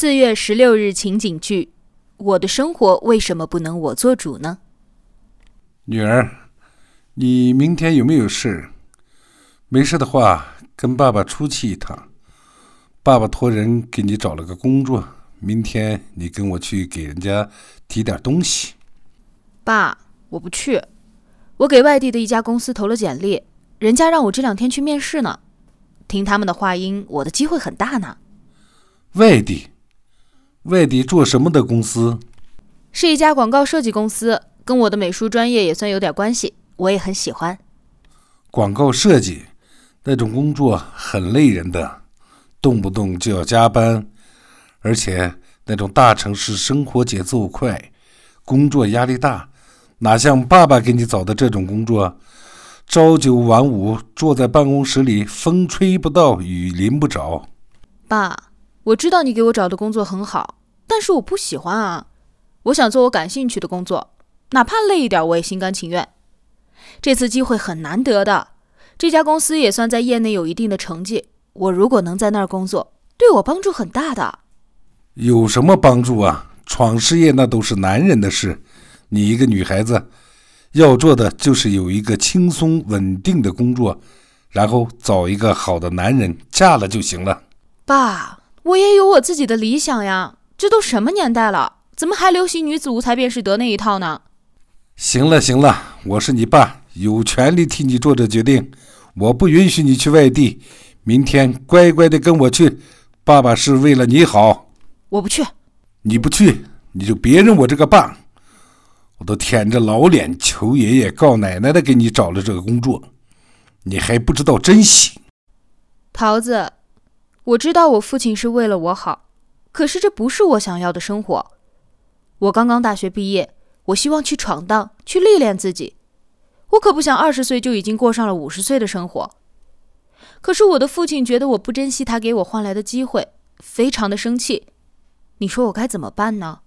四月十六日情景剧：我的生活为什么不能我做主呢？女儿，你明天有没有事？没事的话，跟爸爸出去一趟。爸爸托人给你找了个工作，明天你跟我去给人家提点东西。爸，我不去。我给外地的一家公司投了简历，人家让我这两天去面试呢。听他们的话音，我的机会很大呢。外地，外地做什么的公司？是一家广告设计公司，跟我的美术专业也算有点关系，我也很喜欢。广告设计那种工作很累人的，动不动就要加班，而且那种大城市生活节奏快，工作压力大。哪像爸爸给你找的这种工作，朝九晚五，坐在办公室里，风吹不到，雨淋不着。爸，我知道你给我找的工作很好，但是我不喜欢啊。我想做我感兴趣的工作，哪怕累一点，我也心甘情愿。这次机会很难得的，这家公司也算在业内有一定的成绩。我如果能在那儿工作，对我帮助很大的。有什么帮助啊？闯事业那都是男人的事。你一个女孩子，要做的就是有一个轻松稳定的工作，然后找一个好的男人嫁了就行了。爸，我也有我自己的理想呀。这都什么年代了，怎么还流行女子无才便是德那一套呢？行了行了，我是你爸，有权利替你做这决定。我不允许你去外地，明天乖乖的跟我去。爸爸是为了你好。我不去。你不去，你就别认我这个爸。我都舔着老脸求爷爷告奶奶的给你找了这个工作，你还不知道珍惜。桃子，我知道我父亲是为了我好，可是这不是我想要的生活。我刚刚大学毕业，我希望去闯荡，去历练自己。我可不想二十岁就已经过上了五十岁的生活。可是我的父亲觉得我不珍惜他给我换来的机会，非常的生气。你说我该怎么办呢？